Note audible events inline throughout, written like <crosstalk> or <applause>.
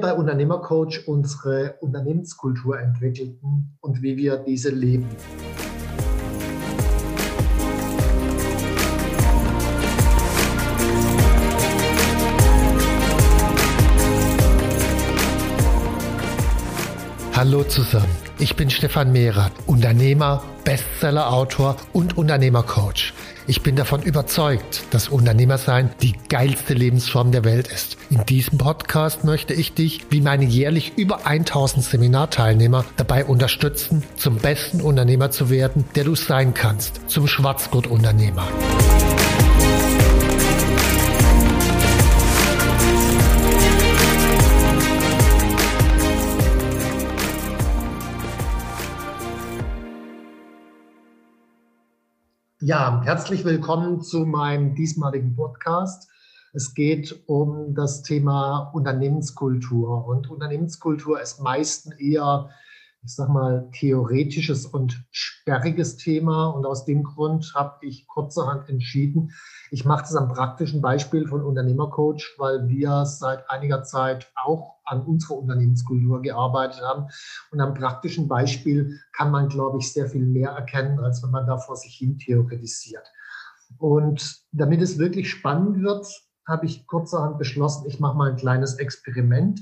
Bei Unternehmercoach unsere Unternehmenskultur entwickelten und wie wir diese leben. Hallo zusammen, ich bin Stefan Mehrath, Unternehmer, Bestsellerautor und Unternehmercoach. Ich bin davon überzeugt, dass Unternehmersein die geilste Lebensform der Welt ist. In diesem Podcast möchte ich dich, wie meine jährlich über 1000 Seminarteilnehmer, dabei unterstützen, zum besten Unternehmer zu werden, der du sein kannst, zum Schwarzgurt-Unternehmer. Ja, herzlich willkommen zu meinem diesmaligen Podcast. Es geht um das Thema Unternehmenskultur. Und Unternehmenskultur ist meistens eher, ich sag mal, theoretisches und sperriges Thema. Und aus dem Grund habe ich kurzerhand entschieden, ich mache das am praktischen Beispiel von Unternehmercoach, weil wir seit einiger Zeit auch an unserer Unternehmenskultur gearbeitet haben. Und am praktischen Beispiel kann man, glaube ich, sehr viel mehr erkennen, als wenn man da vor sich hin theoretisiert. Und damit es wirklich spannend wird, habe ich kurzerhand beschlossen, ich mache mal ein kleines Experiment.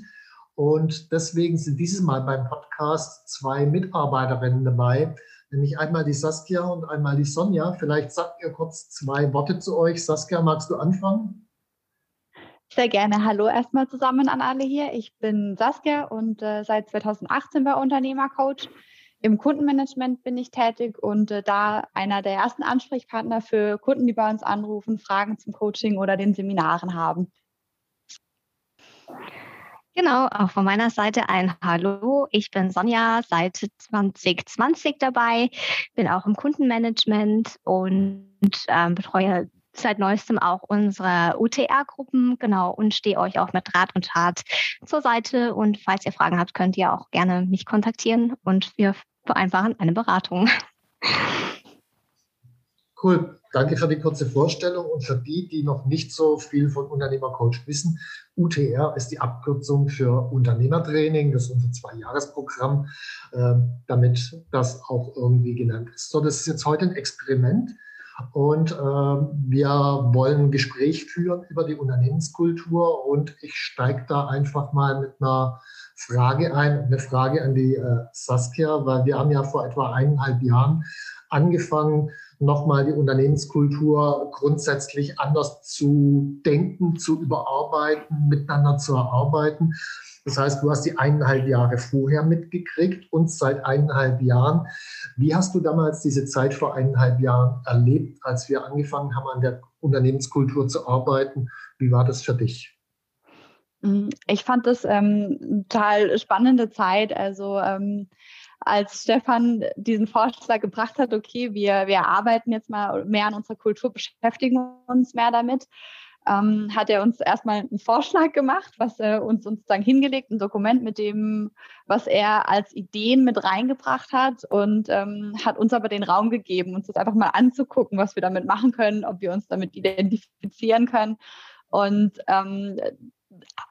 Und deswegen sind dieses Mal beim Podcast zwei Mitarbeiterinnen dabei, nämlich einmal die Saskia und einmal die Sonja. Vielleicht sagt ihr kurz zwei Worte zu euch. Saskia, magst du anfangen? Sehr gerne. Hallo erstmal zusammen an alle hier. Ich bin Saskia und äh, seit 2018 bei Unternehmercoach. Im Kundenmanagement bin ich tätig und äh, da einer der ersten Ansprechpartner für Kunden, die bei uns anrufen, Fragen zum Coaching oder den Seminaren haben. Genau, auch von meiner Seite ein Hallo. Ich bin Sonja, seit 2020 dabei, bin auch im Kundenmanagement und ähm, betreue seit neuestem auch unsere UTR-Gruppen, genau, und stehe euch auch mit Rat und Tat zur Seite. Und falls ihr Fragen habt, könnt ihr auch gerne mich kontaktieren und wir vereinbaren eine Beratung. Cool. Danke für die kurze Vorstellung und für die, die noch nicht so viel von Unternehmercoach wissen. UTR ist die Abkürzung für Unternehmertraining. Das ist unser Zwei-Jahres-Programm, äh, damit das auch irgendwie genannt ist. So, das ist jetzt heute ein Experiment. Und äh, wir wollen ein Gespräch führen über die Unternehmenskultur und ich steige da einfach mal mit einer Frage ein, eine Frage an die äh, Saskia, weil wir haben ja vor etwa eineinhalb Jahren angefangen, nochmal die Unternehmenskultur grundsätzlich anders zu denken, zu überarbeiten, miteinander zu erarbeiten. Das heißt, du hast die eineinhalb Jahre vorher mitgekriegt und seit eineinhalb Jahren. Wie hast du damals diese Zeit vor eineinhalb Jahren erlebt, als wir angefangen haben, an der Unternehmenskultur zu arbeiten? Wie war das für dich? Ich fand das ähm, total spannende Zeit. Also ähm, als Stefan diesen Vorschlag gebracht hat, okay, wir, wir arbeiten jetzt mal mehr an unserer Kultur, beschäftigen uns mehr damit, ähm, hat er uns erstmal einen Vorschlag gemacht, was er uns sozusagen hingelegt, ein Dokument mit dem, was er als Ideen mit reingebracht hat und ähm, hat uns aber den Raum gegeben, uns das einfach mal anzugucken, was wir damit machen können, ob wir uns damit identifizieren können. Und ähm,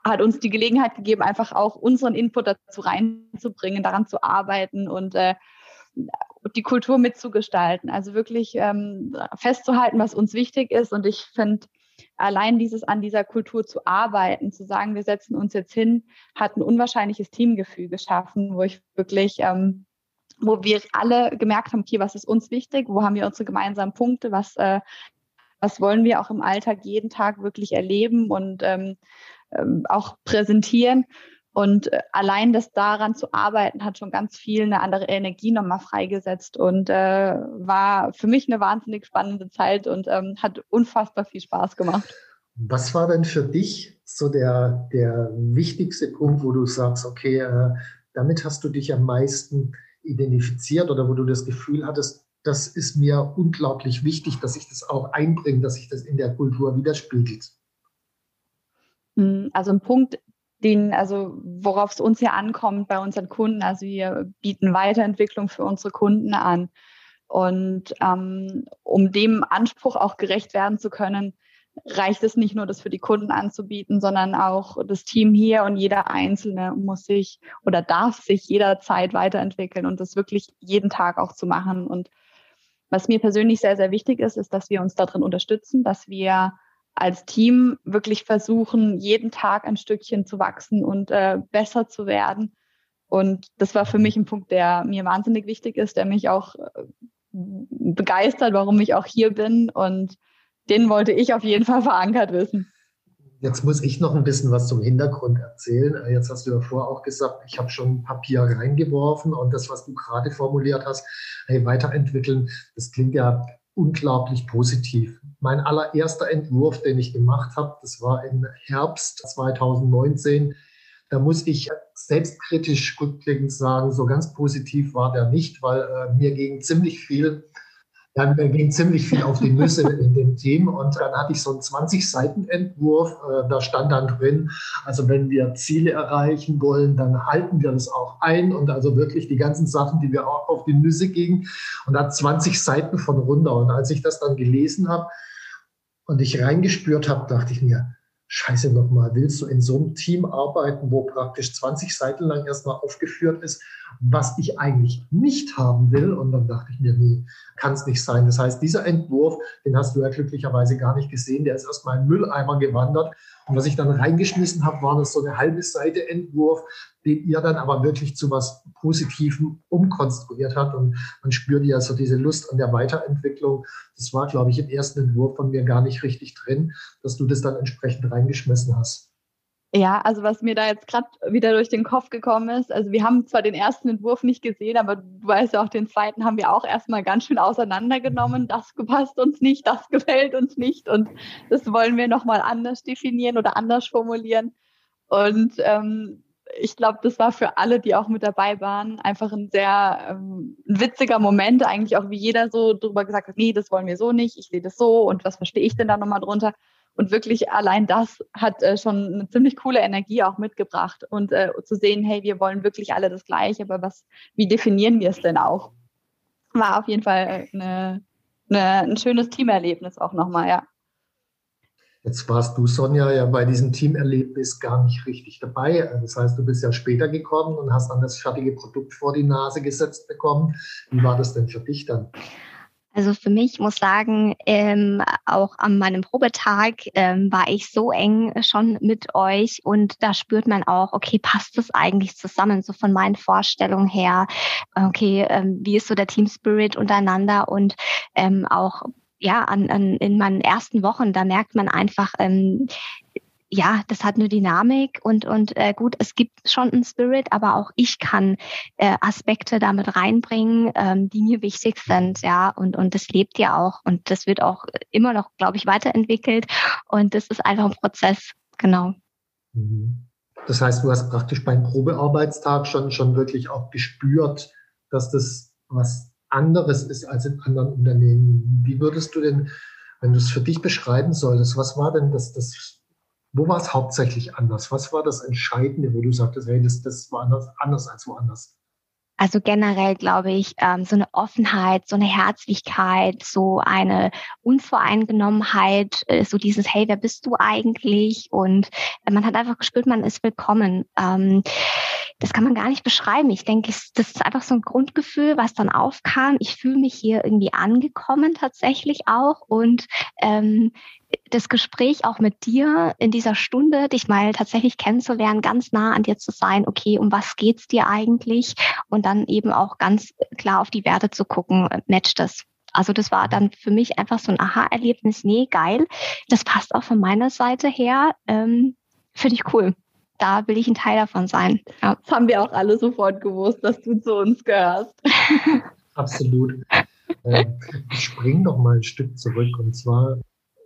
hat uns die Gelegenheit gegeben, einfach auch unseren Input dazu reinzubringen, daran zu arbeiten und äh, die Kultur mitzugestalten. Also wirklich ähm, festzuhalten, was uns wichtig ist. Und ich finde, allein dieses an dieser Kultur zu arbeiten, zu sagen, wir setzen uns jetzt hin, hat ein unwahrscheinliches Teamgefühl geschaffen, wo ich wirklich, ähm, wo wir alle gemerkt haben, okay, was ist uns wichtig, wo haben wir unsere gemeinsamen Punkte, was, äh, was wollen wir auch im Alltag jeden Tag wirklich erleben und ähm, auch präsentieren. Und äh, allein das daran zu arbeiten, hat schon ganz viel eine andere Energie nochmal freigesetzt und äh, war für mich eine wahnsinnig spannende Zeit und ähm, hat unfassbar viel Spaß gemacht. Was war denn für dich so der, der wichtigste Punkt, wo du sagst, okay, äh, damit hast du dich am meisten identifiziert oder wo du das Gefühl hattest, das ist mir unglaublich wichtig, dass ich das auch einbringe, dass sich das in der Kultur widerspiegelt? Hm, also ein Punkt, den, also worauf es uns ja ankommt bei unseren Kunden. Also wir bieten Weiterentwicklung für unsere Kunden an. Und ähm, um dem Anspruch auch gerecht werden zu können, reicht es nicht nur, das für die Kunden anzubieten, sondern auch das Team hier und jeder Einzelne muss sich oder darf sich jederzeit weiterentwickeln und das wirklich jeden Tag auch zu machen. Und was mir persönlich sehr, sehr wichtig ist, ist, dass wir uns darin unterstützen, dass wir als Team wirklich versuchen, jeden Tag ein Stückchen zu wachsen und äh, besser zu werden. Und das war für mich ein Punkt, der mir wahnsinnig wichtig ist, der mich auch äh, begeistert, warum ich auch hier bin. Und den wollte ich auf jeden Fall verankert wissen. Jetzt muss ich noch ein bisschen was zum Hintergrund erzählen. Äh, jetzt hast du ja vorher auch gesagt, ich habe schon Papier reingeworfen und das, was du gerade formuliert hast, hey, weiterentwickeln, das klingt ja unglaublich positiv. Mein allererster Entwurf, den ich gemacht habe, das war im Herbst 2019. Da muss ich selbstkritisch rückblickend sagen, so ganz positiv war der nicht, weil äh, mir ging ziemlich viel ja, mir ging ziemlich viel auf die Nüsse <laughs> in dem Team und dann hatte ich so einen 20-Seiten-Entwurf. Äh, da stand dann drin, also wenn wir Ziele erreichen wollen, dann halten wir das auch ein und also wirklich die ganzen Sachen, die wir auch auf die Nüsse gingen. Und da 20 Seiten von runter. Und als ich das dann gelesen habe und ich reingespürt habe, dachte ich mir, Scheiße nochmal, willst du in so einem Team arbeiten, wo praktisch 20 Seiten lang erstmal aufgeführt ist, was ich eigentlich nicht haben will? Und dann dachte ich mir, nee, kann es nicht sein. Das heißt, dieser Entwurf, den hast du ja glücklicherweise gar nicht gesehen, der ist erstmal in Mülleimer gewandert. Und was ich dann reingeschmissen habe, war das so eine halbe Seite Entwurf, den ihr dann aber wirklich zu was Positivem umkonstruiert habt. Und man spürt ja so diese Lust an der Weiterentwicklung. Das war, glaube ich, im ersten Entwurf von mir gar nicht richtig drin, dass du das dann entsprechend reingeschmissen hast. Ja, also was mir da jetzt gerade wieder durch den Kopf gekommen ist, also wir haben zwar den ersten Entwurf nicht gesehen, aber du weißt ja auch, den zweiten haben wir auch erstmal ganz schön auseinandergenommen. Das passt uns nicht, das <laughs> gefällt uns nicht und das wollen wir nochmal anders definieren oder anders formulieren. Und ähm, ich glaube, das war für alle, die auch mit dabei waren, einfach ein sehr ähm, witziger Moment, eigentlich auch wie jeder so drüber gesagt hat, nee, das wollen wir so nicht, ich sehe das so und was verstehe ich denn da nochmal drunter? Und wirklich allein das hat äh, schon eine ziemlich coole Energie auch mitgebracht. Und äh, zu sehen, hey, wir wollen wirklich alle das Gleiche, aber was, wie definieren wir es denn auch? War auf jeden Fall eine, eine, ein schönes Teamerlebnis auch nochmal, ja. Jetzt warst du, Sonja, ja bei diesem Teamerlebnis gar nicht richtig dabei. Das heißt, du bist ja später gekommen und hast dann das fertige Produkt vor die Nase gesetzt bekommen. Wie war das denn für dich dann? Also für mich muss sagen, ähm, auch an meinem Probetag ähm, war ich so eng schon mit euch und da spürt man auch, okay, passt das eigentlich zusammen, so von meinen Vorstellungen her, okay, ähm, wie ist so der Team Spirit untereinander? Und ähm, auch ja, an, an, in meinen ersten Wochen, da merkt man einfach, ähm, ja, das hat eine Dynamik und, und äh, gut, es gibt schon einen Spirit, aber auch ich kann äh, Aspekte damit reinbringen, ähm, die mir wichtig sind, ja, und, und das lebt ja auch und das wird auch immer noch, glaube ich, weiterentwickelt und das ist einfach ein Prozess, genau. Mhm. Das heißt, du hast praktisch beim Probearbeitstag schon, schon wirklich auch gespürt, dass das was anderes ist als in anderen Unternehmen. Wie würdest du denn, wenn du es für dich beschreiben solltest, was war denn das, das wo war es hauptsächlich anders? Was war das Entscheidende, wo du sagtest, hey, das, das war anders, anders als woanders? Also generell glaube ich, ähm, so eine Offenheit, so eine Herzlichkeit, so eine Unvoreingenommenheit, äh, so dieses, hey, wer bist du eigentlich? Und äh, man hat einfach gespürt, man ist willkommen. Ähm, das kann man gar nicht beschreiben. Ich denke, das ist einfach so ein Grundgefühl, was dann aufkam. Ich fühle mich hier irgendwie angekommen tatsächlich auch und ähm, das Gespräch auch mit dir in dieser Stunde, dich mal tatsächlich kennenzulernen, ganz nah an dir zu sein, okay, um was geht's dir eigentlich? Und dann eben auch ganz klar auf die Werte zu gucken, matcht das. Also das war dann für mich einfach so ein Aha-Erlebnis. Nee, geil. Das passt auch von meiner Seite her. Ähm, Finde ich cool da will ich ein Teil davon sein. Ja. Das haben wir auch alle sofort gewusst, dass du zu uns gehörst. <laughs> Absolut. Äh, ich springe noch mal ein Stück zurück. Und zwar,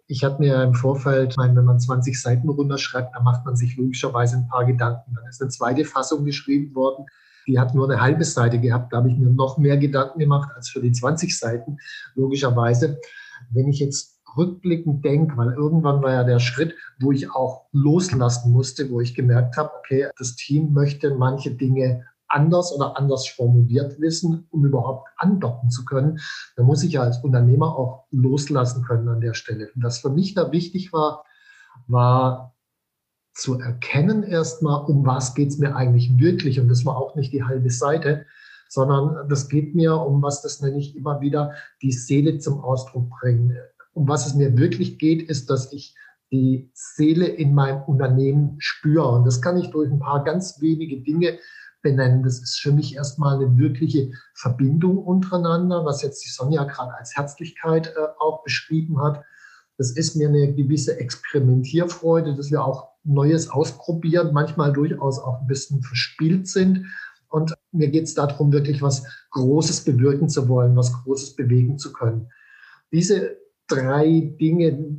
ich hatte mir im Vorfeld, wenn man 20 Seiten runterschreibt, dann macht man sich logischerweise ein paar Gedanken. Dann ist eine zweite Fassung geschrieben worden. die hat nur eine halbe Seite gehabt. Da habe ich mir noch mehr Gedanken gemacht als für die 20 Seiten, logischerweise. Wenn ich jetzt rückblickend denke, weil irgendwann war ja der Schritt, wo ich auch loslassen musste, wo ich gemerkt habe, okay, das Team möchte manche Dinge anders oder anders formuliert wissen, um überhaupt andocken zu können. Da muss ich ja als Unternehmer auch loslassen können an der Stelle. Und was für mich da wichtig war, war zu erkennen erstmal, um was geht's mir eigentlich wirklich. Und das war auch nicht die halbe Seite, sondern das geht mir um was, das nenne ich immer wieder, die Seele zum Ausdruck bringen. Um was es mir wirklich geht, ist, dass ich die Seele in meinem Unternehmen spüre. Und das kann ich durch ein paar ganz wenige Dinge benennen. Das ist für mich erstmal eine wirkliche Verbindung untereinander, was jetzt die Sonja gerade als Herzlichkeit äh, auch beschrieben hat. Das ist mir eine gewisse Experimentierfreude, dass wir auch Neues ausprobieren, manchmal durchaus auch ein bisschen verspielt sind. Und mir geht es darum, wirklich was Großes bewirken zu wollen, was Großes bewegen zu können. Diese drei Dinge,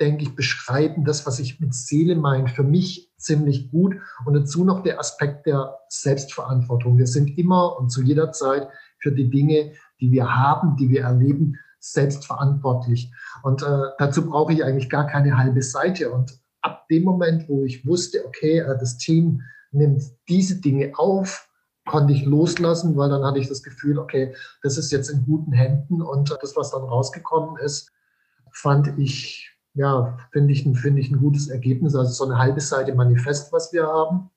denke ich, beschreiben das, was ich mit Seele meine, für mich ziemlich gut. Und dazu noch der Aspekt der Selbstverantwortung. Wir sind immer und zu jeder Zeit für die Dinge, die wir haben, die wir erleben, selbstverantwortlich. Und äh, dazu brauche ich eigentlich gar keine halbe Seite. Und ab dem Moment, wo ich wusste, okay, äh, das Team nimmt diese Dinge auf, konnte ich loslassen, weil dann hatte ich das Gefühl, okay, das ist jetzt in guten Händen und äh, das, was dann rausgekommen ist, fand ich, ja, finde ich, finde ich ein gutes Ergebnis. Also so eine halbe Seite Manifest, was wir haben.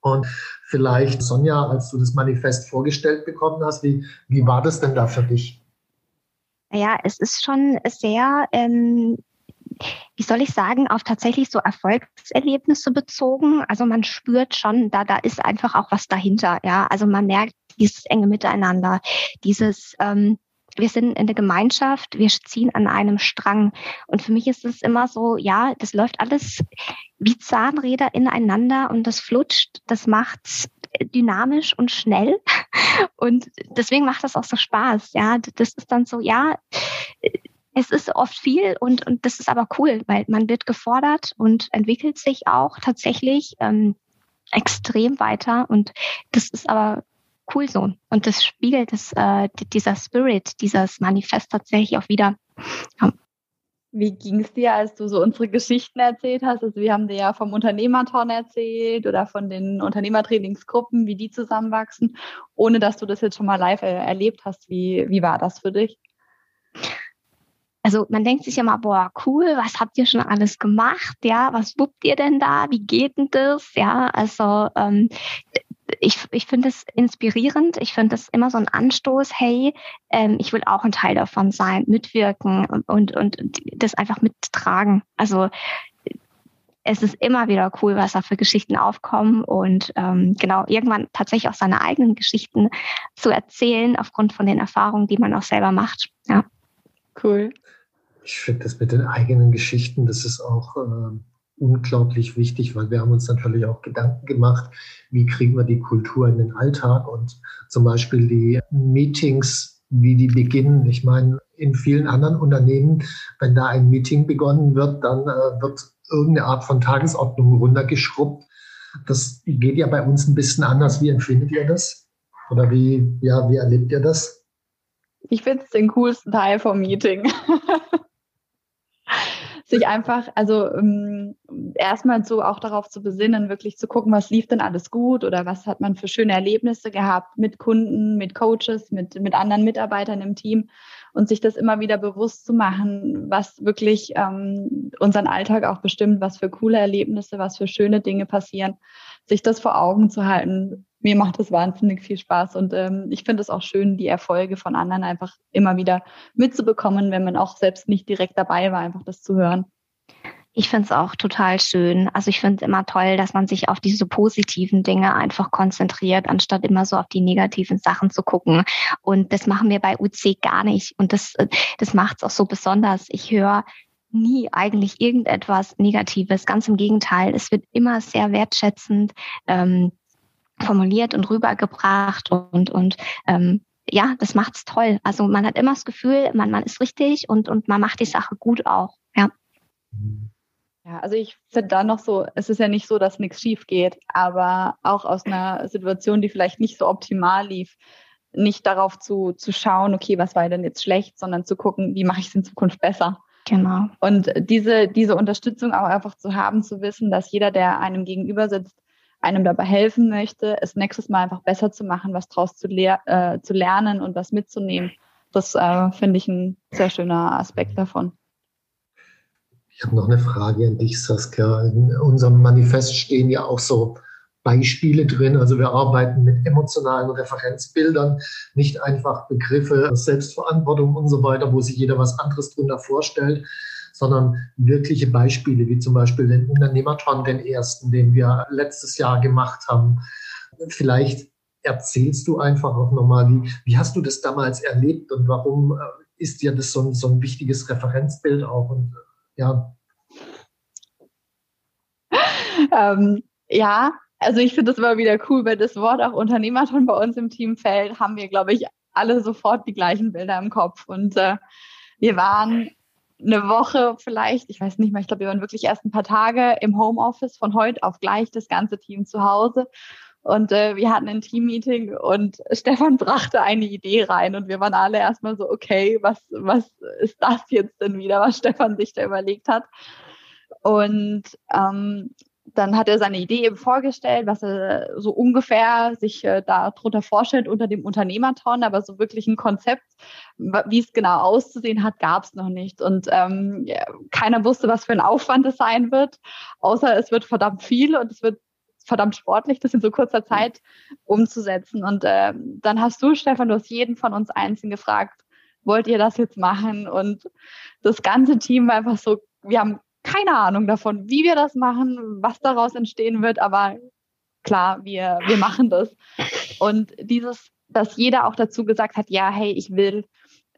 Und vielleicht, Sonja, als du das Manifest vorgestellt bekommen hast, wie, wie war das denn da für dich? Ja, es ist schon sehr, ähm, wie soll ich sagen, auf tatsächlich so Erfolgserlebnisse bezogen. Also man spürt schon, da, da ist einfach auch was dahinter. Ja, also man merkt dieses enge Miteinander, dieses, ähm, wir sind in der Gemeinschaft, wir ziehen an einem Strang. Und für mich ist es immer so, ja, das läuft alles wie Zahnräder ineinander und das flutscht, das macht's dynamisch und schnell. <laughs> Und deswegen macht das auch so Spaß. Ja, das ist dann so, ja, es ist oft viel und, und das ist aber cool, weil man wird gefordert und entwickelt sich auch tatsächlich ähm, extrem weiter. Und das ist aber cool so. Und das spiegelt das, äh, dieser Spirit, dieses Manifest tatsächlich auch wieder. Ja. Wie ging es dir, als du so unsere Geschichten erzählt hast? Also wir haben dir ja vom Unternehmerton erzählt oder von den Unternehmertrainingsgruppen, wie die zusammenwachsen, ohne dass du das jetzt schon mal live erlebt hast. Wie, wie war das für dich? Also man denkt sich immer, boah, cool, was habt ihr schon alles gemacht? Ja, was wuppt ihr denn da? Wie geht denn das? Ja, also ähm, ich, ich finde es inspirierend. Ich finde es immer so ein Anstoß, hey, ähm, ich will auch ein Teil davon sein, mitwirken und, und das einfach mittragen. Also es ist immer wieder cool, was da für Geschichten aufkommen und ähm, genau irgendwann tatsächlich auch seine eigenen Geschichten zu erzählen aufgrund von den Erfahrungen, die man auch selber macht. Ja. Cool. Ich finde das mit den eigenen Geschichten, das ist auch äh, unglaublich wichtig, weil wir haben uns natürlich auch Gedanken gemacht, wie kriegen wir die Kultur in den Alltag und zum Beispiel die Meetings, wie die beginnen. Ich meine, in vielen anderen Unternehmen, wenn da ein Meeting begonnen wird, dann äh, wird irgendeine Art von Tagesordnung runtergeschrubbt. Das geht ja bei uns ein bisschen anders. Wie empfindet ihr das? Oder wie, ja, wie erlebt ihr das? Ich finde es den coolsten Teil vom Meeting. <laughs> sich einfach, also ähm, erstmal so auch darauf zu besinnen, wirklich zu gucken, was lief denn alles gut oder was hat man für schöne Erlebnisse gehabt mit Kunden, mit Coaches, mit, mit anderen Mitarbeitern im Team und sich das immer wieder bewusst zu machen, was wirklich ähm, unseren Alltag auch bestimmt, was für coole Erlebnisse, was für schöne Dinge passieren, sich das vor Augen zu halten. Mir macht das wahnsinnig viel Spaß und ähm, ich finde es auch schön, die Erfolge von anderen einfach immer wieder mitzubekommen, wenn man auch selbst nicht direkt dabei war, einfach das zu hören. Ich finde es auch total schön. Also ich finde es immer toll, dass man sich auf diese positiven Dinge einfach konzentriert, anstatt immer so auf die negativen Sachen zu gucken. Und das machen wir bei UC gar nicht. Und das, das macht es auch so besonders. Ich höre nie eigentlich irgendetwas Negatives. Ganz im Gegenteil, es wird immer sehr wertschätzend ähm, formuliert und rübergebracht und, und ähm, ja, das macht's toll. Also man hat immer das Gefühl, man, man ist richtig und, und man macht die Sache gut auch. Ja. Ja, also ich finde da noch so, es ist ja nicht so, dass nichts schief geht, aber auch aus einer Situation, die vielleicht nicht so optimal lief, nicht darauf zu, zu schauen, okay, was war denn jetzt schlecht, sondern zu gucken, wie mache ich es in Zukunft besser. Genau. Und diese, diese Unterstützung auch einfach zu haben, zu wissen, dass jeder, der einem gegenüber sitzt, einem dabei helfen möchte, es nächstes Mal einfach besser zu machen, was draus zu, lehr äh, zu lernen und was mitzunehmen. Das äh, finde ich ein sehr schöner Aspekt davon. Ich habe noch eine Frage an dich, Saskia. In unserem Manifest stehen ja auch so Beispiele drin. Also wir arbeiten mit emotionalen Referenzbildern, nicht einfach Begriffe, Selbstverantwortung und so weiter, wo sich jeder was anderes drunter vorstellt, sondern wirkliche Beispiele, wie zum Beispiel den Unternehmerton, den ersten, den wir letztes Jahr gemacht haben. Vielleicht erzählst du einfach auch nochmal, wie, wie hast du das damals erlebt und warum äh, ist dir das so ein, so ein wichtiges Referenzbild auch? Und ja. <laughs> Ähm, ja, also ich finde das immer wieder cool, wenn das Wort auch Unternehmerton bei uns im Team fällt, haben wir, glaube ich, alle sofort die gleichen Bilder im Kopf. Und äh, wir waren eine Woche vielleicht, ich weiß nicht mehr, ich glaube, wir waren wirklich erst ein paar Tage im Homeoffice von heute auf gleich das ganze Team zu Hause. Und äh, wir hatten ein Teammeeting und Stefan brachte eine Idee rein und wir waren alle erstmal so, okay, was, was ist das jetzt denn wieder, was Stefan sich da überlegt hat? Und ähm, dann hat er seine Idee eben vorgestellt, was er so ungefähr sich äh, darunter vorstellt unter dem Unternehmerton, aber so wirklich ein Konzept, wie es genau auszusehen hat, gab es noch nicht. Und ähm, ja, keiner wusste, was für ein Aufwand es sein wird, außer es wird verdammt viel und es wird verdammt sportlich, das in so kurzer Zeit umzusetzen. Und äh, dann hast du, Stefan, du hast jeden von uns einzeln gefragt, wollt ihr das jetzt machen? Und das ganze Team war einfach so, wir haben keine Ahnung davon, wie wir das machen, was daraus entstehen wird, aber klar, wir, wir machen das. Und dieses, dass jeder auch dazu gesagt hat, ja, hey, ich will,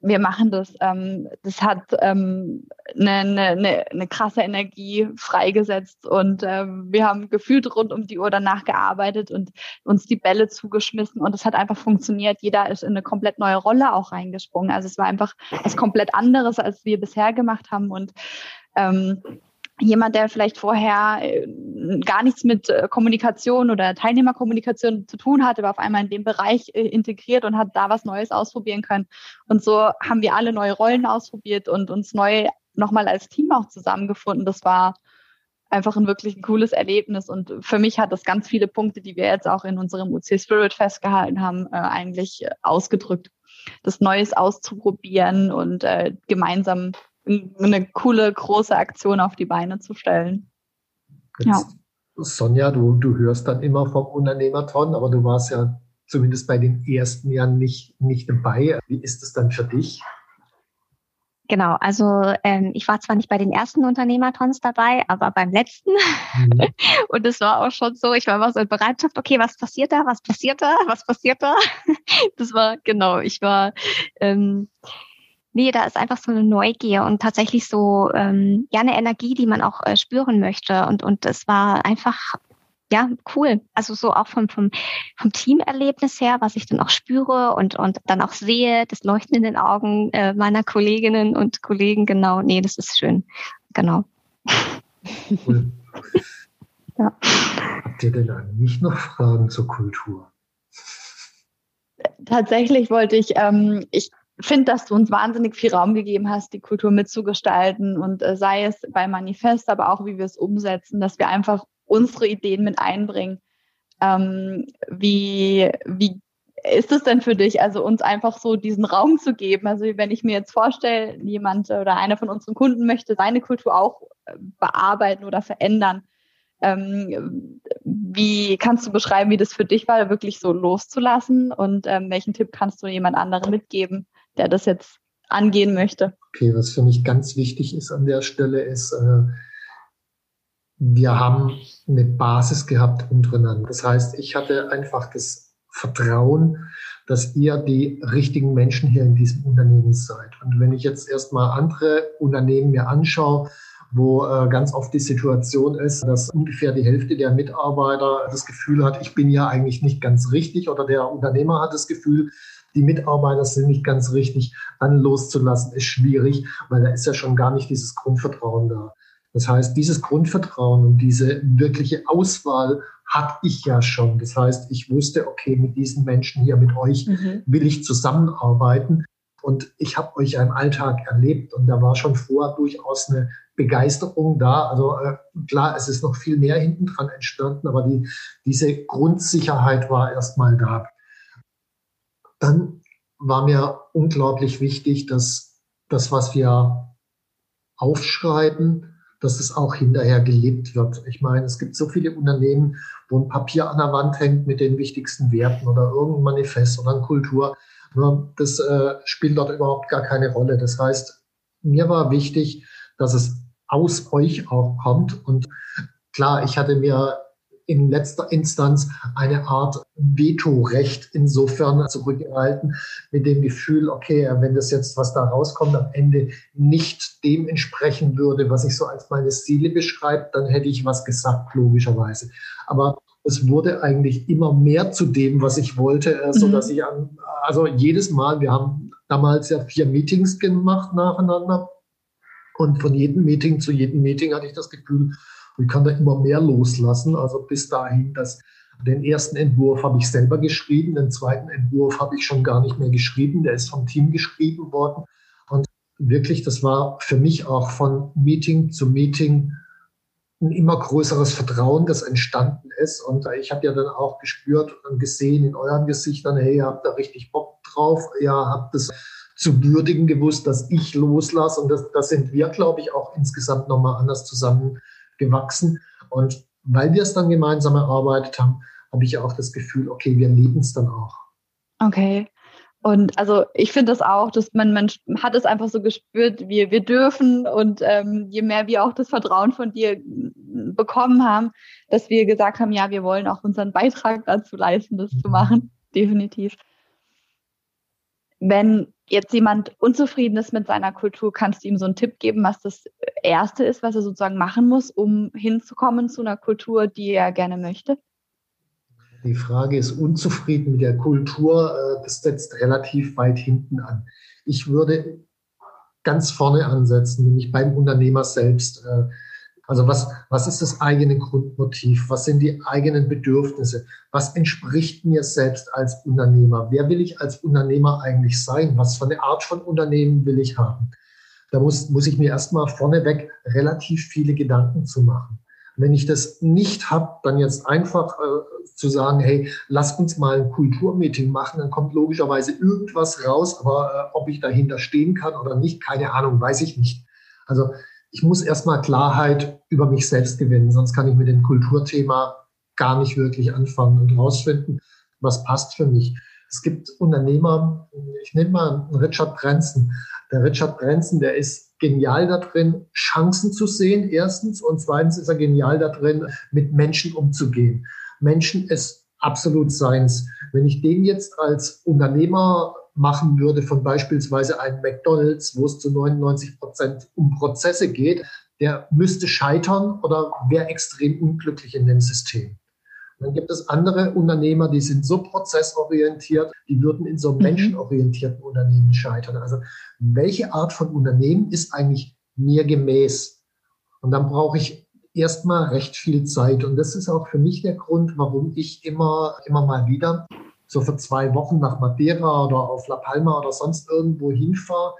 wir machen das, ähm, das hat ähm, eine, eine, eine krasse Energie freigesetzt und ähm, wir haben gefühlt rund um die Uhr danach gearbeitet und uns die Bälle zugeschmissen und es hat einfach funktioniert. Jeder ist in eine komplett neue Rolle auch reingesprungen. Also es war einfach was komplett anderes, als wir bisher gemacht haben und ähm, jemand, der vielleicht vorher äh, gar nichts mit äh, Kommunikation oder Teilnehmerkommunikation zu tun hatte, war auf einmal in dem Bereich äh, integriert und hat da was Neues ausprobieren können. Und so haben wir alle neue Rollen ausprobiert und uns neu nochmal als Team auch zusammengefunden. Das war einfach ein wirklich cooles Erlebnis. Und für mich hat das ganz viele Punkte, die wir jetzt auch in unserem UC Spirit festgehalten haben, eigentlich ausgedrückt. Das Neues auszuprobieren und gemeinsam eine coole, große Aktion auf die Beine zu stellen. Ja. Sonja, du, du hörst dann immer vom Unternehmerton, aber du warst ja zumindest bei den ersten Jahren nicht, nicht dabei. Wie ist es dann für dich? Genau, also ähm, ich war zwar nicht bei den ersten Unternehmertons dabei, aber beim letzten. Mhm. <laughs> Und es war auch schon so, ich war immer so in Bereitschaft, okay, was passiert da, was passiert da, was passiert da? <laughs> Das war, genau, ich war ähm, nee, da ist einfach so eine Neugier und tatsächlich so ähm, ja eine Energie, die man auch äh, spüren möchte. Und und es war einfach ja cool. Also so auch vom vom vom Teamerlebnis her, was ich dann auch spüre und und dann auch sehe, das Leuchten in den Augen äh, meiner Kolleginnen und Kollegen. Genau, nee, das ist schön. Genau. Cool. <laughs> ja. Habt ihr denn eigentlich noch Fragen zur Kultur? Tatsächlich wollte ich, ähm, ich finde, dass du uns wahnsinnig viel Raum gegeben hast, die Kultur mitzugestalten und äh, sei es bei Manifest, aber auch wie wir es umsetzen, dass wir einfach unsere Ideen mit einbringen. Ähm, wie, wie ist es denn für dich, also uns einfach so diesen Raum zu geben? Also wenn ich mir jetzt vorstelle, jemand oder einer von unseren Kunden möchte seine Kultur auch äh, bearbeiten oder verändern, ähm, wie kannst du beschreiben, wie das für dich war, wirklich so loszulassen und ähm, welchen Tipp kannst du jemand anderen mitgeben, der das jetzt angehen möchte. Okay, was für mich ganz wichtig ist an der Stelle ist, äh, wir haben eine Basis gehabt untereinander. Das heißt, ich hatte einfach das Vertrauen, dass ihr die richtigen Menschen hier in diesem Unternehmen seid. Und wenn ich jetzt erstmal andere Unternehmen mir anschaue, wo äh, ganz oft die Situation ist, dass ungefähr die Hälfte der Mitarbeiter das Gefühl hat, ich bin ja eigentlich nicht ganz richtig oder der Unternehmer hat das Gefühl, die Mitarbeiter sind nicht ganz richtig, dann loszulassen, ist schwierig, weil da ist ja schon gar nicht dieses Grundvertrauen da. Das heißt, dieses Grundvertrauen und diese wirkliche Auswahl hatte ich ja schon. Das heißt, ich wusste, okay, mit diesen Menschen hier, mit euch mhm. will ich zusammenarbeiten. Und ich habe euch im Alltag erlebt und da war schon vorher durchaus eine Begeisterung da. Also äh, klar, es ist noch viel mehr hinten dran entstanden, aber die, diese Grundsicherheit war erstmal da. Dann war mir unglaublich wichtig, dass das, was wir aufschreiben, dass es auch hinterher gelebt wird. Ich meine, es gibt so viele Unternehmen, wo ein Papier an der Wand hängt mit den wichtigsten Werten oder irgendein Manifest oder eine Kultur. Nur das äh, spielt dort überhaupt gar keine Rolle. Das heißt, mir war wichtig, dass es aus euch auch kommt. Und klar, ich hatte mir in letzter Instanz eine Art Vetorecht insofern zurückgehalten mit dem Gefühl, okay, wenn das jetzt, was da rauskommt, am Ende nicht dem entsprechen würde, was ich so als meine Ziele beschreibe, dann hätte ich was gesagt, logischerweise. Aber es wurde eigentlich immer mehr zu dem, was ich wollte, äh, so dass mhm. ich an, also jedes Mal, wir haben damals ja vier Meetings gemacht nacheinander und von jedem Meeting zu jedem Meeting hatte ich das Gefühl, ich kann da immer mehr loslassen. Also bis dahin, dass den ersten Entwurf habe ich selber geschrieben, den zweiten Entwurf habe ich schon gar nicht mehr geschrieben, der ist vom Team geschrieben worden. Und wirklich, das war für mich auch von Meeting zu Meeting ein immer größeres Vertrauen, das entstanden ist. Und ich habe ja dann auch gespürt und gesehen in euren Gesichtern, hey, ihr habt da richtig Bock drauf, ihr habt es zu würdigen gewusst, dass ich loslasse. Und das, das sind wir, glaube ich, auch insgesamt nochmal anders zusammengewachsen. Und weil wir es dann gemeinsam erarbeitet haben, habe ich auch das Gefühl, okay, wir leben es dann auch. Okay. Und also ich finde das auch, dass man, man hat es einfach so gespürt, wir, wir dürfen und ähm, je mehr wir auch das Vertrauen von dir bekommen haben, dass wir gesagt haben, ja, wir wollen auch unseren Beitrag dazu leisten, das zu machen. Definitiv. Wenn jetzt jemand unzufrieden ist mit seiner Kultur, kannst du ihm so einen Tipp geben, was das Erste ist, was er sozusagen machen muss, um hinzukommen zu einer Kultur, die er gerne möchte? Die Frage ist unzufrieden mit der Kultur, äh, das setzt relativ weit hinten an. Ich würde ganz vorne ansetzen, nämlich beim Unternehmer selbst. Also was, was ist das eigene Grundmotiv? Was sind die eigenen Bedürfnisse? Was entspricht mir selbst als Unternehmer? Wer will ich als Unternehmer eigentlich sein? Was für eine Art von Unternehmen will ich haben? Da muss, muss ich mir erstmal vorneweg relativ viele Gedanken zu machen. Wenn ich das nicht habe, dann jetzt einfach äh, zu sagen, hey, lass uns mal ein Kulturmeeting machen, dann kommt logischerweise irgendwas raus, aber äh, ob ich dahinter stehen kann oder nicht, keine Ahnung, weiß ich nicht. Also ich muss erstmal Klarheit über mich selbst gewinnen, sonst kann ich mit dem Kulturthema gar nicht wirklich anfangen und rausfinden, was passt für mich. Es gibt Unternehmer, ich nehme mal Richard Branson. Der Richard Branson, der ist genial da drin, Chancen zu sehen, erstens. Und zweitens ist er genial da drin, mit Menschen umzugehen. Menschen ist absolut seins. Wenn ich den jetzt als Unternehmer machen würde von beispielsweise einem McDonald's, wo es zu 99 Prozent um Prozesse geht, der müsste scheitern oder wäre extrem unglücklich in dem System. Und dann gibt es andere Unternehmer, die sind so prozessorientiert, die würden in so einem mhm. menschenorientierten Unternehmen scheitern. Also welche Art von Unternehmen ist eigentlich mir gemäß? Und dann brauche ich erstmal recht viel Zeit. Und das ist auch für mich der Grund, warum ich immer, immer mal wieder so für zwei Wochen nach Madeira oder auf La Palma oder sonst irgendwo hinfahre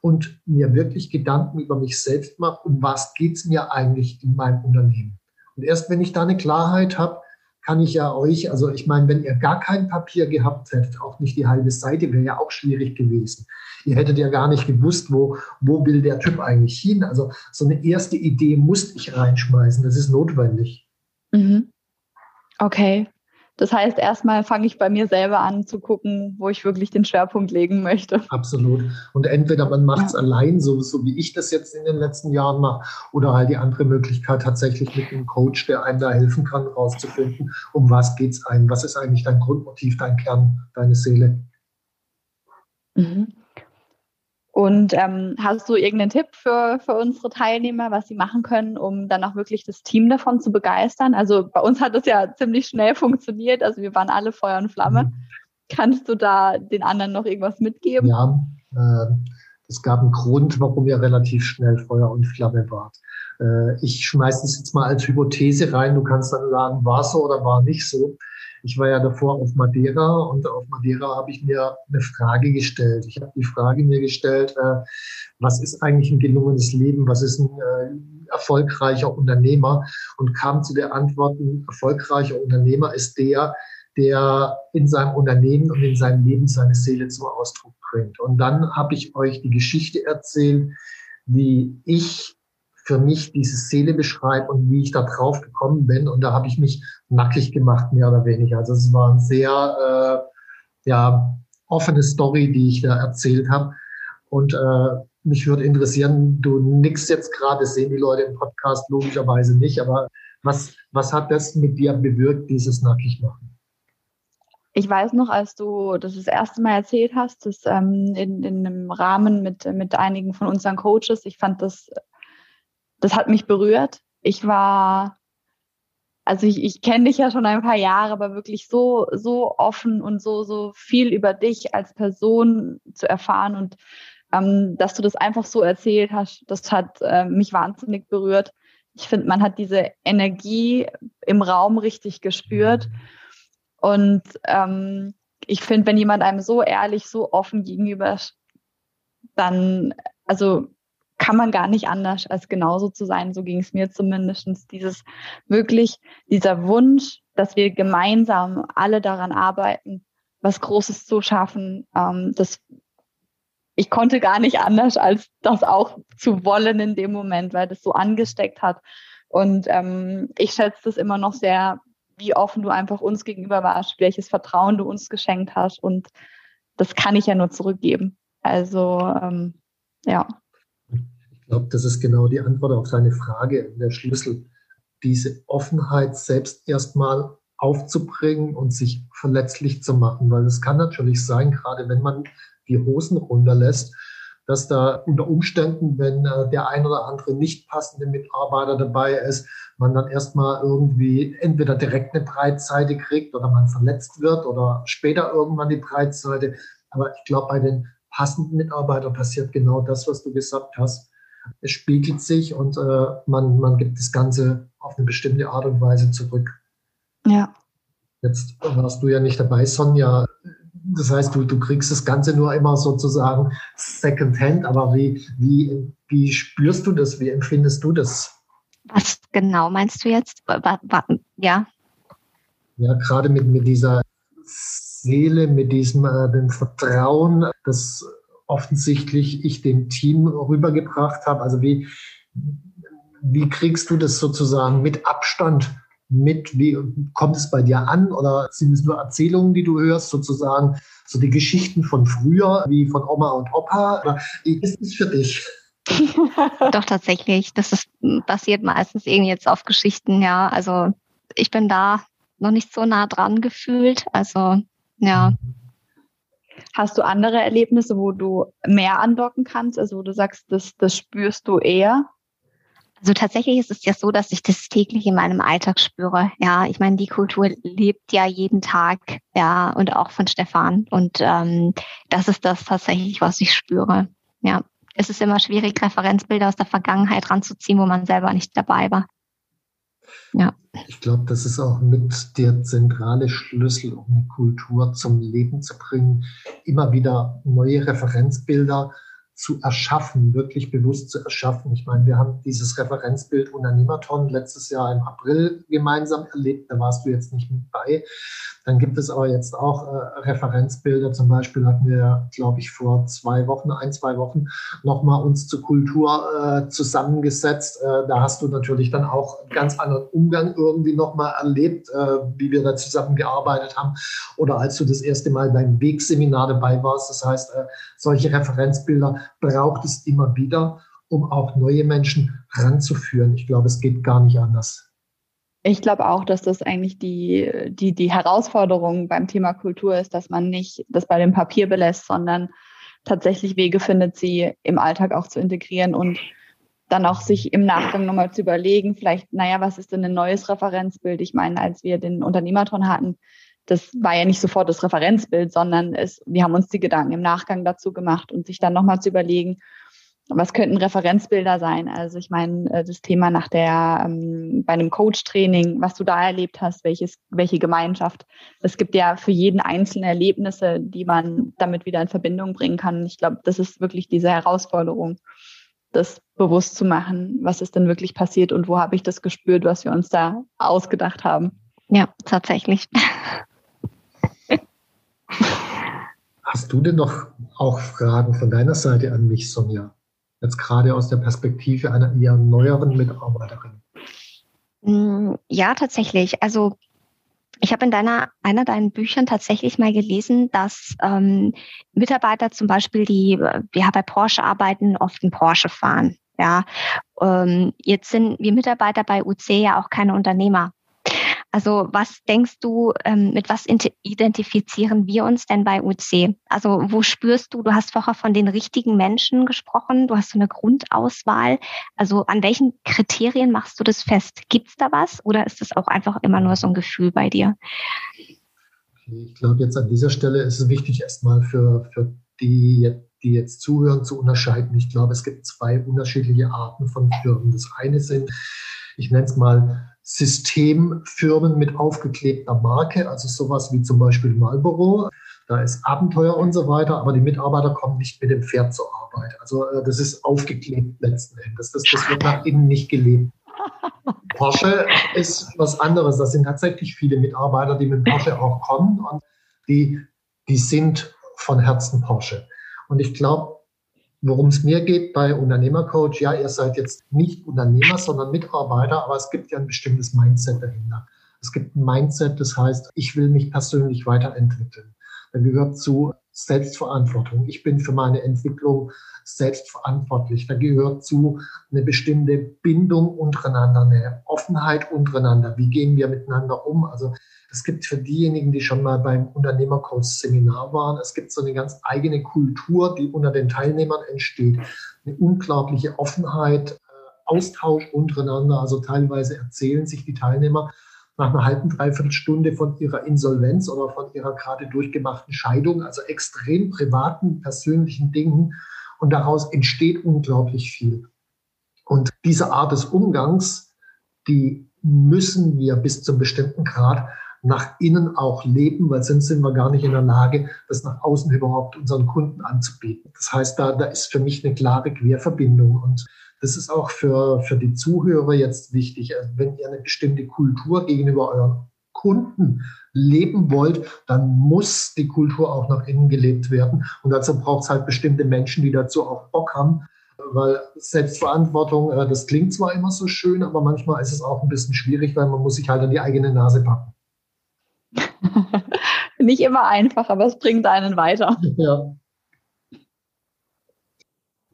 und mir wirklich Gedanken über mich selbst mache, um was geht es mir eigentlich in meinem Unternehmen. Und erst wenn ich da eine Klarheit habe, kann ich ja euch, also ich meine, wenn ihr gar kein Papier gehabt hättet, auch nicht die halbe Seite, wäre ja auch schwierig gewesen. Ihr hättet ja gar nicht gewusst, wo, wo will der Typ eigentlich hin. Also so eine erste Idee musste ich reinschmeißen, das ist notwendig. Mhm. Okay, das heißt, erstmal fange ich bei mir selber an zu gucken, wo ich wirklich den Schwerpunkt legen möchte. Absolut. Und entweder man macht es ja. allein, so, so wie ich das jetzt in den letzten Jahren mache, oder halt die andere Möglichkeit tatsächlich mit einem Coach, der einem da helfen kann, rauszufinden, um was geht es einem, was ist eigentlich dein Grundmotiv, dein Kern, deine Seele. Mhm. Und ähm, hast du irgendeinen Tipp für, für unsere Teilnehmer, was sie machen können, um dann auch wirklich das Team davon zu begeistern? Also bei uns hat das ja ziemlich schnell funktioniert. Also wir waren alle Feuer und Flamme. Mhm. Kannst du da den anderen noch irgendwas mitgeben? Ja, äh, es gab einen Grund, warum ihr relativ schnell Feuer und Flamme wart. Äh, ich schmeiße das jetzt mal als Hypothese rein. Du kannst dann sagen, war so oder war nicht so. Ich war ja davor auf Madeira und auf Madeira habe ich mir eine Frage gestellt. Ich habe die Frage mir gestellt, äh, was ist eigentlich ein gelungenes Leben? Was ist ein äh, erfolgreicher Unternehmer? Und kam zu der Antwort, ein erfolgreicher Unternehmer ist der, der in seinem Unternehmen und in seinem Leben seine Seele zum Ausdruck bringt. Und dann habe ich euch die Geschichte erzählt, wie ich für mich diese Seele beschreibe und wie ich da drauf gekommen bin. Und da habe ich mich nackig gemacht, mehr oder weniger. Also es war eine sehr äh, ja, offene Story, die ich da erzählt habe. Und äh, mich würde interessieren, du nix jetzt gerade, sehen die Leute im Podcast logischerweise nicht, aber was, was hat das mit dir bewirkt, dieses Nackigmachen? Ich weiß noch, als du das das erste Mal erzählt hast, dass ähm, in, in einem Rahmen mit, mit einigen von unseren Coaches, ich fand das das hat mich berührt. Ich war, also ich, ich kenne dich ja schon ein paar Jahre, aber wirklich so, so offen und so, so viel über dich als Person zu erfahren und ähm, dass du das einfach so erzählt hast, das hat äh, mich wahnsinnig berührt. Ich finde, man hat diese Energie im Raum richtig gespürt. Und ähm, ich finde, wenn jemand einem so ehrlich, so offen gegenüber dann, also kann man gar nicht anders, als genauso zu sein. So ging es mir zumindest. Dieses wirklich, dieser Wunsch, dass wir gemeinsam alle daran arbeiten, was Großes zu schaffen, ähm, das ich konnte gar nicht anders, als das auch zu wollen in dem Moment, weil das so angesteckt hat. Und ähm, ich schätze das immer noch sehr, wie offen du einfach uns gegenüber warst, welches Vertrauen du uns geschenkt hast. Und das kann ich ja nur zurückgeben. Also ähm, ja glaube, das ist genau die Antwort auf deine Frage, der Schlüssel. Diese Offenheit selbst erstmal aufzubringen und sich verletzlich zu machen, weil es kann natürlich sein, gerade wenn man die Hosen runterlässt, dass da unter Umständen, wenn äh, der ein oder andere nicht passende Mitarbeiter dabei ist, man dann erstmal irgendwie entweder direkt eine Breitseite kriegt oder man verletzt wird oder später irgendwann die Breitseite. Aber ich glaube, bei den passenden Mitarbeitern passiert genau das, was du gesagt hast es spiegelt sich und äh, man, man gibt das Ganze auf eine bestimmte Art und Weise zurück. Ja. Jetzt warst du ja nicht dabei, Sonja. Das heißt, du, du kriegst das Ganze nur immer sozusagen secondhand, aber wie, wie, wie spürst du das? Wie empfindest du das? Was genau meinst du jetzt? Ja. Ja, gerade mit, mit dieser Seele, mit diesem äh, dem Vertrauen, das offensichtlich ich dem Team rübergebracht habe. Also wie, wie kriegst du das sozusagen mit Abstand mit? Wie kommt es bei dir an? Oder sind es nur Erzählungen, die du hörst, sozusagen so die Geschichten von früher, wie von Oma und Opa? Oder wie ist es für dich? <laughs> Doch, tatsächlich. Das ist basiert meistens irgendwie jetzt auf Geschichten, ja. Also ich bin da noch nicht so nah dran gefühlt. Also ja. Hast du andere Erlebnisse, wo du mehr andocken kannst, also wo du sagst, das, das spürst du eher? Also tatsächlich ist es ja so, dass ich das täglich in meinem Alltag spüre. Ja, ich meine, die Kultur lebt ja jeden Tag, ja, und auch von Stefan. Und ähm, das ist das tatsächlich, was ich spüre. Ja, es ist immer schwierig, Referenzbilder aus der Vergangenheit ranzuziehen, wo man selber nicht dabei war. Ja. Ich glaube, das ist auch mit der zentrale Schlüssel, um die Kultur zum Leben zu bringen. Immer wieder neue Referenzbilder zu erschaffen, wirklich bewusst zu erschaffen. Ich meine, wir haben dieses Referenzbild Unternehmerton letztes Jahr im April gemeinsam erlebt. Da warst du jetzt nicht mit bei. Dann gibt es aber jetzt auch äh, Referenzbilder. Zum Beispiel hatten wir, glaube ich, vor zwei Wochen, ein, zwei Wochen nochmal uns zur Kultur äh, zusammengesetzt. Äh, da hast du natürlich dann auch einen ganz anderen Umgang irgendwie nochmal erlebt, äh, wie wir da zusammengearbeitet haben. Oder als du das erste Mal beim Wegseminar dabei warst. Das heißt, äh, solche Referenzbilder braucht es immer wieder, um auch neue Menschen ranzuführen. Ich glaube, es geht gar nicht anders. Ich glaube auch, dass das eigentlich die, die, die Herausforderung beim Thema Kultur ist, dass man nicht das bei dem Papier belässt, sondern tatsächlich Wege findet, sie im Alltag auch zu integrieren und dann auch sich im Nachgang nochmal zu überlegen, vielleicht, naja, was ist denn ein neues Referenzbild? Ich meine, als wir den Unternehmerton hatten, das war ja nicht sofort das Referenzbild, sondern es, wir haben uns die Gedanken im Nachgang dazu gemacht und sich dann nochmal zu überlegen, was könnten Referenzbilder sein? Also ich meine, äh, das Thema nach der, ähm, bei einem Coach-Training, was du da erlebt hast, welches, welche Gemeinschaft. Es gibt ja für jeden einzelne Erlebnisse, die man damit wieder in Verbindung bringen kann. Ich glaube, das ist wirklich diese Herausforderung, das bewusst zu machen, was ist denn wirklich passiert und wo habe ich das gespürt, was wir uns da ausgedacht haben. Ja, tatsächlich. Hast du denn noch auch Fragen von deiner Seite an mich, Sonja? Jetzt gerade aus der Perspektive einer eher neueren Mitarbeiterin. Mm, ja, tatsächlich. Also ich habe in deiner, einer deiner Büchern tatsächlich mal gelesen, dass ähm, Mitarbeiter zum Beispiel, die ja, bei Porsche arbeiten, oft einen Porsche fahren. Ja, ähm, jetzt sind wir Mitarbeiter bei UC ja auch keine Unternehmer. Also was denkst du, ähm, mit was identifizieren wir uns denn bei UC? Also wo spürst du, du hast vorher von den richtigen Menschen gesprochen, du hast so eine Grundauswahl. Also an welchen Kriterien machst du das fest? Gibt es da was oder ist es auch einfach immer nur so ein Gefühl bei dir? Ich glaube, jetzt an dieser Stelle ist es wichtig, erstmal für, für die, die jetzt zuhören, zu unterscheiden. Ich glaube, es gibt zwei unterschiedliche Arten von Firmen. Das eine sind, ich nenne es mal Systemfirmen mit aufgeklebter Marke, also sowas wie zum Beispiel Marlboro. Da ist Abenteuer und so weiter, aber die Mitarbeiter kommen nicht mit dem Pferd zur Arbeit. Also äh, das ist aufgeklebt letzten Endes. Das, das wird nach innen nicht gelebt. Porsche ist was anderes. Das sind tatsächlich viele Mitarbeiter, die mit Porsche auch kommen und die, die sind von Herzen Porsche. Und ich glaube, Worum es mir geht bei Unternehmercoach, ja, ihr seid jetzt nicht Unternehmer, sondern Mitarbeiter, aber es gibt ja ein bestimmtes Mindset dahinter. Es gibt ein Mindset, das heißt, ich will mich persönlich weiterentwickeln. Da gehört zu Selbstverantwortung. Ich bin für meine Entwicklung selbstverantwortlich. Da gehört zu eine bestimmte Bindung untereinander, eine Offenheit untereinander. Wie gehen wir miteinander um? Also es gibt für diejenigen, die schon mal beim Unternehmercoach-Seminar waren, es gibt so eine ganz eigene Kultur, die unter den Teilnehmern entsteht. Eine unglaubliche Offenheit, äh, Austausch untereinander. Also teilweise erzählen sich die Teilnehmer nach einer halben, dreiviertel Stunde von ihrer Insolvenz oder von ihrer gerade durchgemachten Scheidung, also extrem privaten, persönlichen Dingen. Und daraus entsteht unglaublich viel. Und diese Art des Umgangs, die müssen wir bis zum bestimmten Grad nach innen auch leben, weil sonst sind wir gar nicht in der Lage, das nach außen überhaupt unseren Kunden anzubieten. Das heißt, da, da ist für mich eine klare Querverbindung und das ist auch für, für die Zuhörer jetzt wichtig. Also wenn ihr eine bestimmte Kultur gegenüber euren Kunden leben wollt, dann muss die Kultur auch nach innen gelebt werden. Und dazu braucht es halt bestimmte Menschen, die dazu auch Bock haben. Weil Selbstverantwortung, äh, das klingt zwar immer so schön, aber manchmal ist es auch ein bisschen schwierig, weil man muss sich halt an die eigene Nase packen. <laughs> Nicht immer einfach, aber es bringt einen weiter. Ja.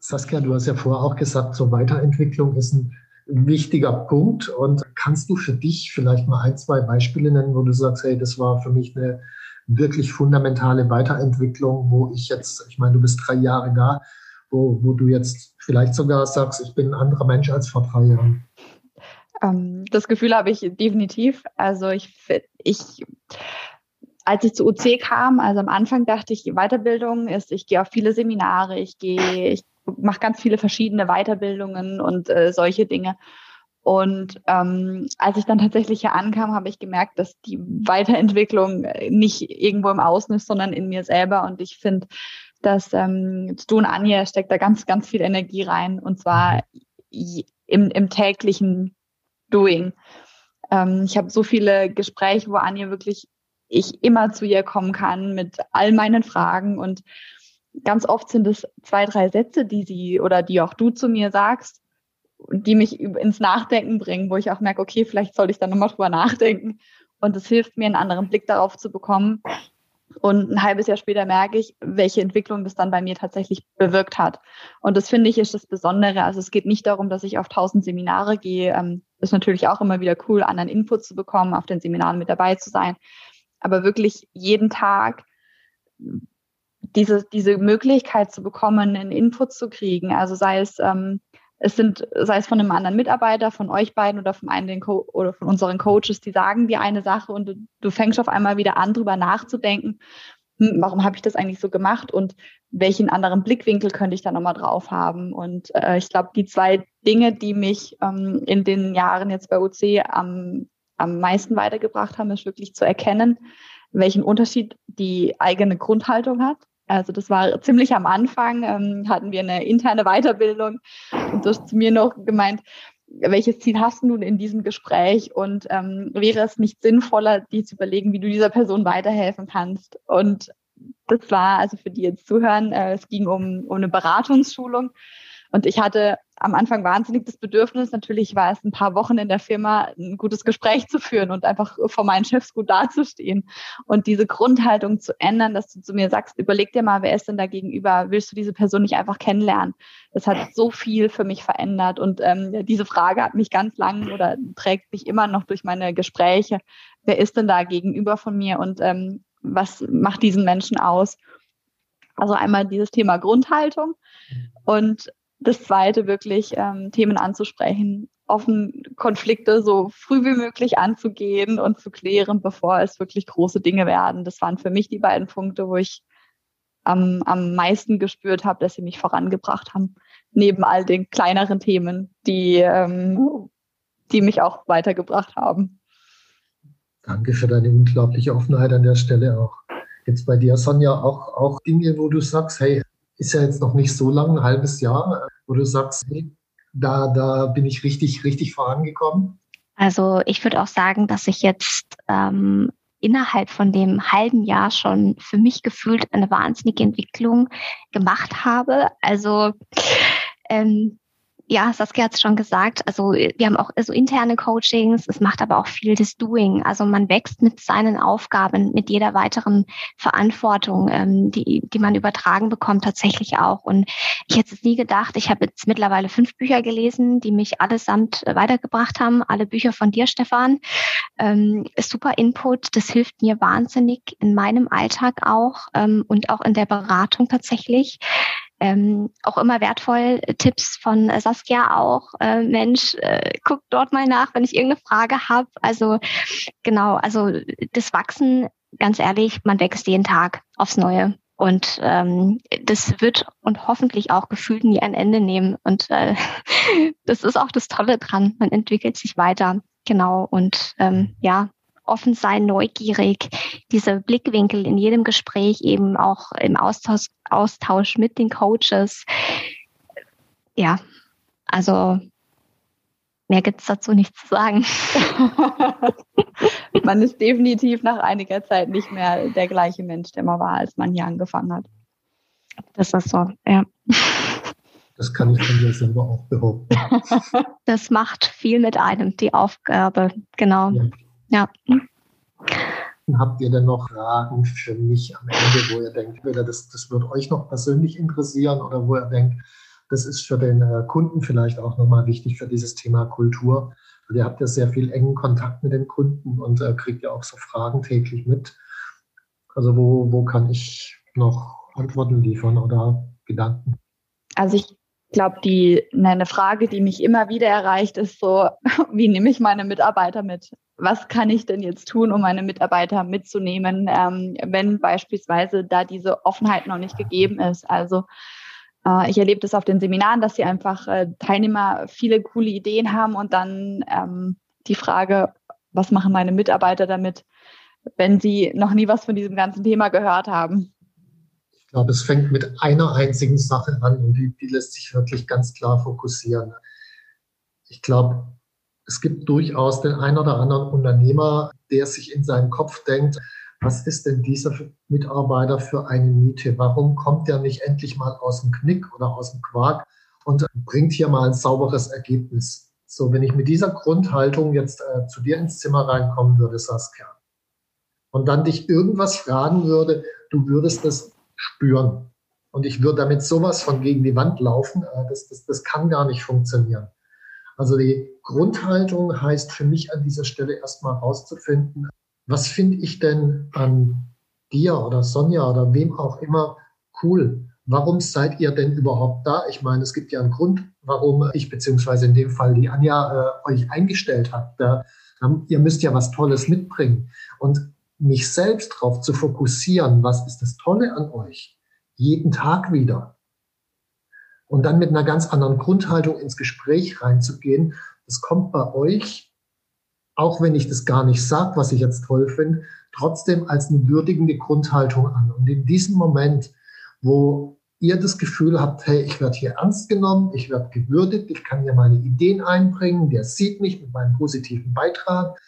Saskia, du hast ja vorher auch gesagt, so Weiterentwicklung ist ein wichtiger Punkt. Und kannst du für dich vielleicht mal ein, zwei Beispiele nennen, wo du sagst, hey, das war für mich eine wirklich fundamentale Weiterentwicklung, wo ich jetzt, ich meine, du bist drei Jahre da, wo, wo du jetzt vielleicht sogar sagst, ich bin ein anderer Mensch als vor drei Jahren? Ähm, das Gefühl habe ich definitiv. Also ich, ich, als ich zu UC kam, also am Anfang dachte ich, Weiterbildung ist, ich gehe auf viele Seminare, ich gehe, ich mache ganz viele verschiedene Weiterbildungen und äh, solche Dinge. Und ähm, als ich dann tatsächlich hier ankam, habe ich gemerkt, dass die Weiterentwicklung äh, nicht irgendwo im Außen ist, sondern in mir selber. Und ich finde, dass ähm, du und Anja steckt da ganz, ganz viel Energie rein. Und zwar im, im täglichen Doing. Ähm, ich habe so viele Gespräche, wo Anja wirklich ich immer zu ihr kommen kann mit all meinen Fragen und ganz oft sind es zwei, drei Sätze, die sie oder die auch du zu mir sagst, die mich ins Nachdenken bringen, wo ich auch merke, okay, vielleicht soll ich da nochmal drüber nachdenken. Und es hilft mir, einen anderen Blick darauf zu bekommen. Und ein halbes Jahr später merke ich, welche Entwicklung das dann bei mir tatsächlich bewirkt hat. Und das finde ich ist das Besondere. Also es geht nicht darum, dass ich auf tausend Seminare gehe. Ähm, ist natürlich auch immer wieder cool, anderen Input zu bekommen, auf den Seminaren mit dabei zu sein. Aber wirklich jeden Tag diese, diese Möglichkeit zu bekommen, einen Input zu kriegen. Also sei es, ähm, es sind, sei es von einem anderen Mitarbeiter, von euch beiden oder von einem den Co oder von unseren Coaches, die sagen dir eine Sache und du, du fängst auf einmal wieder an, drüber nachzudenken. hm, warum habe ich das eigentlich so gemacht und welchen anderen Blickwinkel könnte ich da nochmal drauf haben. Und äh, ich glaube, die zwei Dinge, die mich ähm, in den Jahren jetzt bei OC am, am meisten weitergebracht haben, ist wirklich zu erkennen, welchen Unterschied die eigene Grundhaltung hat. Also das war ziemlich am Anfang, ähm, hatten wir eine interne Weiterbildung und du hast zu mir noch gemeint, welches Ziel hast du nun in diesem Gespräch und ähm, wäre es nicht sinnvoller, dir zu überlegen, wie du dieser Person weiterhelfen kannst? Und das war also für die jetzt zuhören, äh, es ging um, um eine Beratungsschulung und ich hatte am Anfang wahnsinnig das Bedürfnis, natürlich war es ein paar Wochen in der Firma, ein gutes Gespräch zu führen und einfach vor meinen Chefs gut dazustehen und diese Grundhaltung zu ändern, dass du zu mir sagst, überleg dir mal, wer ist denn da gegenüber? Willst du diese Person nicht einfach kennenlernen? Das hat so viel für mich verändert und ähm, diese Frage hat mich ganz lang oder trägt mich immer noch durch meine Gespräche. Wer ist denn da gegenüber von mir und ähm, was macht diesen Menschen aus? Also einmal dieses Thema Grundhaltung und das zweite wirklich ähm, Themen anzusprechen, offen Konflikte so früh wie möglich anzugehen und zu klären, bevor es wirklich große Dinge werden. Das waren für mich die beiden Punkte, wo ich am, am meisten gespürt habe, dass sie mich vorangebracht haben, neben all den kleineren Themen, die, ähm, die mich auch weitergebracht haben. Danke für deine unglaubliche Offenheit an der Stelle auch. Jetzt bei dir, Sonja, auch, auch Dinge, wo du sagst, hey, ist ja jetzt noch nicht so lang, ein halbes Jahr, wo du sagst, hey, da, da bin ich richtig, richtig vorangekommen? Also ich würde auch sagen, dass ich jetzt ähm, innerhalb von dem halben Jahr schon für mich gefühlt eine wahnsinnige Entwicklung gemacht habe. Also ähm, ja, Saskia hat es schon gesagt. Also wir haben auch so interne Coachings. Es macht aber auch viel das Doing. Also man wächst mit seinen Aufgaben, mit jeder weiteren Verantwortung, ähm, die, die man übertragen bekommt, tatsächlich auch. Und ich hätte es nie gedacht. Ich habe jetzt mittlerweile fünf Bücher gelesen, die mich allesamt weitergebracht haben. Alle Bücher von dir, Stefan. Ähm, super Input. Das hilft mir wahnsinnig in meinem Alltag auch ähm, und auch in der Beratung tatsächlich ähm, auch immer wertvoll. Äh, Tipps von äh, Saskia auch. Äh, Mensch, äh, guck dort mal nach, wenn ich irgendeine Frage habe. Also genau, also das Wachsen, ganz ehrlich, man wächst jeden Tag aufs Neue. Und ähm, das wird und hoffentlich auch gefühlt nie ein Ende nehmen. Und äh, <laughs> das ist auch das Tolle dran. Man entwickelt sich weiter. Genau. Und ähm, ja, offen sein, neugierig, diese Blickwinkel in jedem Gespräch eben auch im Austausch, Austausch mit den Coaches. Ja, also mehr gibt es dazu nicht zu sagen. <laughs> man ist definitiv nach einiger Zeit nicht mehr der gleiche Mensch, der man war, als man hier angefangen hat. Das ist so, ja. Das kann ich von dir selber auch behaupten. Das macht viel mit einem, die Aufgabe, genau. Ja. Ja. Habt ihr denn noch Fragen für mich am Ende, wo ihr denkt, entweder das, das wird euch noch persönlich interessieren oder wo ihr denkt, das ist für den äh, Kunden vielleicht auch nochmal wichtig für dieses Thema Kultur. Weil ihr habt ja sehr viel engen Kontakt mit den Kunden und äh, kriegt ja auch so Fragen täglich mit. Also wo, wo kann ich noch Antworten liefern oder Gedanken? Also ich glaube, die eine Frage, die mich immer wieder erreicht, ist so, <laughs> wie nehme ich meine Mitarbeiter mit? Was kann ich denn jetzt tun, um meine Mitarbeiter mitzunehmen, ähm, wenn beispielsweise da diese Offenheit noch nicht gegeben ist? Also äh, ich erlebe das auf den Seminaren, dass sie einfach äh, Teilnehmer viele coole Ideen haben und dann ähm, die Frage, was machen meine Mitarbeiter damit, wenn sie noch nie was von diesem ganzen Thema gehört haben? Glaube, es fängt mit einer einzigen Sache an und die, die lässt sich wirklich ganz klar fokussieren. Ich glaube, es gibt durchaus den einen oder anderen Unternehmer, der sich in seinem Kopf denkt, was ist denn dieser Mitarbeiter für eine Miete? Warum kommt der nicht endlich mal aus dem Knick oder aus dem Quark und bringt hier mal ein sauberes Ergebnis? So, wenn ich mit dieser Grundhaltung jetzt äh, zu dir ins Zimmer reinkommen würde, Saskia, und dann dich irgendwas fragen würde, du würdest das spüren. Und ich würde damit sowas von gegen die Wand laufen. Äh, das, das, das kann gar nicht funktionieren. Also die Grundhaltung heißt für mich an dieser Stelle erstmal herauszufinden, was finde ich denn an dir oder Sonja oder wem auch immer cool? Warum seid ihr denn überhaupt da? Ich meine, es gibt ja einen Grund, warum ich beziehungsweise in dem Fall die Anja äh, euch eingestellt hat. Da, ihr müsst ja was Tolles mitbringen. Und mich selbst darauf zu fokussieren, was ist das Tolle an euch, jeden Tag wieder. Und dann mit einer ganz anderen Grundhaltung ins Gespräch reinzugehen, das kommt bei euch, auch wenn ich das gar nicht sage, was ich jetzt toll finde, trotzdem als eine würdigende Grundhaltung an. Und in diesem Moment, wo ihr das Gefühl habt, hey, ich werde hier ernst genommen, ich werde gewürdigt, ich kann hier meine Ideen einbringen, der sieht mich mit meinem positiven Beitrag.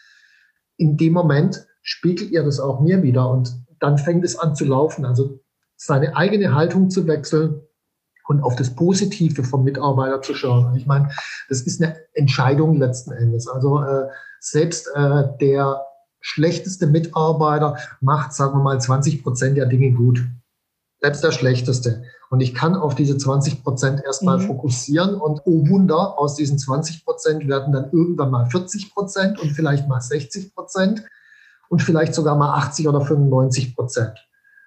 In dem Moment spiegelt ihr das auch mir wieder und dann fängt es an zu laufen. Also seine eigene Haltung zu wechseln und auf das Positive vom Mitarbeiter zu schauen. Ich meine, das ist eine Entscheidung letzten Endes. Also äh, selbst äh, der schlechteste Mitarbeiter macht, sagen wir mal, 20 Prozent der Dinge gut. Selbst der schlechteste. Und ich kann auf diese 20 Prozent erstmal mhm. fokussieren und oh Wunder, aus diesen 20 Prozent werden dann irgendwann mal 40 Prozent und vielleicht mal 60 Prozent und vielleicht sogar mal 80 oder 95 Prozent.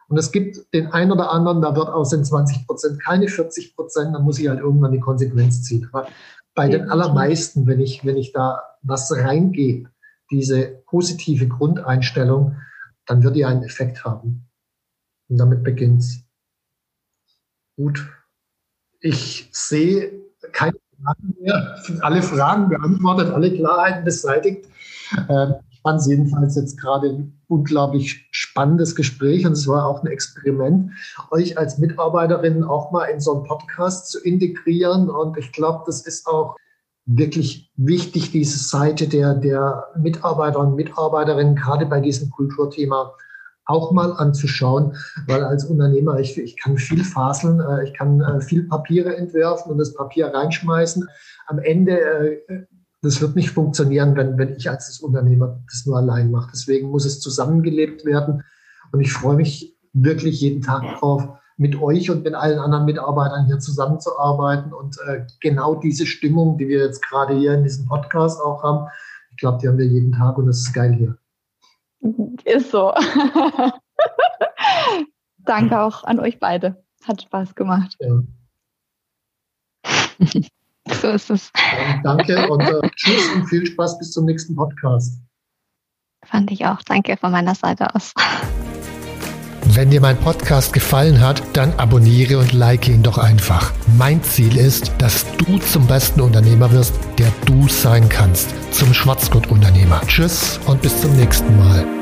Und es gibt den einen oder anderen, da wird aus den 20 Prozent keine 40 Prozent, dann muss ich halt irgendwann die Konsequenz ziehen. Aber bei den allermeisten, wenn ich, wenn ich da was reingebe, diese positive Grundeinstellung, dann wird die einen Effekt haben. Und damit beginnt's. Gut. Ich sehe keine Fragen mehr. Alle Fragen beantwortet, alle Klarheiten beseitigt. Ähm, fand es jedenfalls jetzt gerade ein unglaublich spannendes Gespräch und es war auch ein Experiment, euch als Mitarbeiterin auch mal in so einen Podcast zu integrieren. Und ich glaube, das ist auch wirklich wichtig, diese Seite der, der Mitarbeiter und Mitarbeiterinnen, gerade bei diesem Kulturthema auch mal anzuschauen, weil als Unternehmer, ich, ich kann viel faseln, äh, ich kann äh, viel Papiere entwerfen und das Papier reinschmeißen. Am Ende äh, das wird nicht funktionieren, wenn, wenn ich als Unternehmer das nur allein mache. Deswegen muss es zusammengelebt werden. Und ich freue mich wirklich jeden Tag darauf, mit euch und mit allen anderen Mitarbeitern hier zusammenzuarbeiten. Und äh, genau diese Stimmung, die wir jetzt gerade hier in diesem Podcast auch haben, ich glaube, die haben wir jeden Tag und das ist geil hier. Ist so. <laughs> Danke auch an euch beide. Hat Spaß gemacht. Ja. <laughs> So ist es. Danke und äh, tschüss und viel Spaß bis zum nächsten Podcast. Fand ich auch. Danke von meiner Seite aus. Wenn dir mein Podcast gefallen hat, dann abonniere und like ihn doch einfach. Mein Ziel ist, dass du zum besten Unternehmer wirst, der du sein kannst. Zum Schwarzgurt-Unternehmer. Tschüss und bis zum nächsten Mal.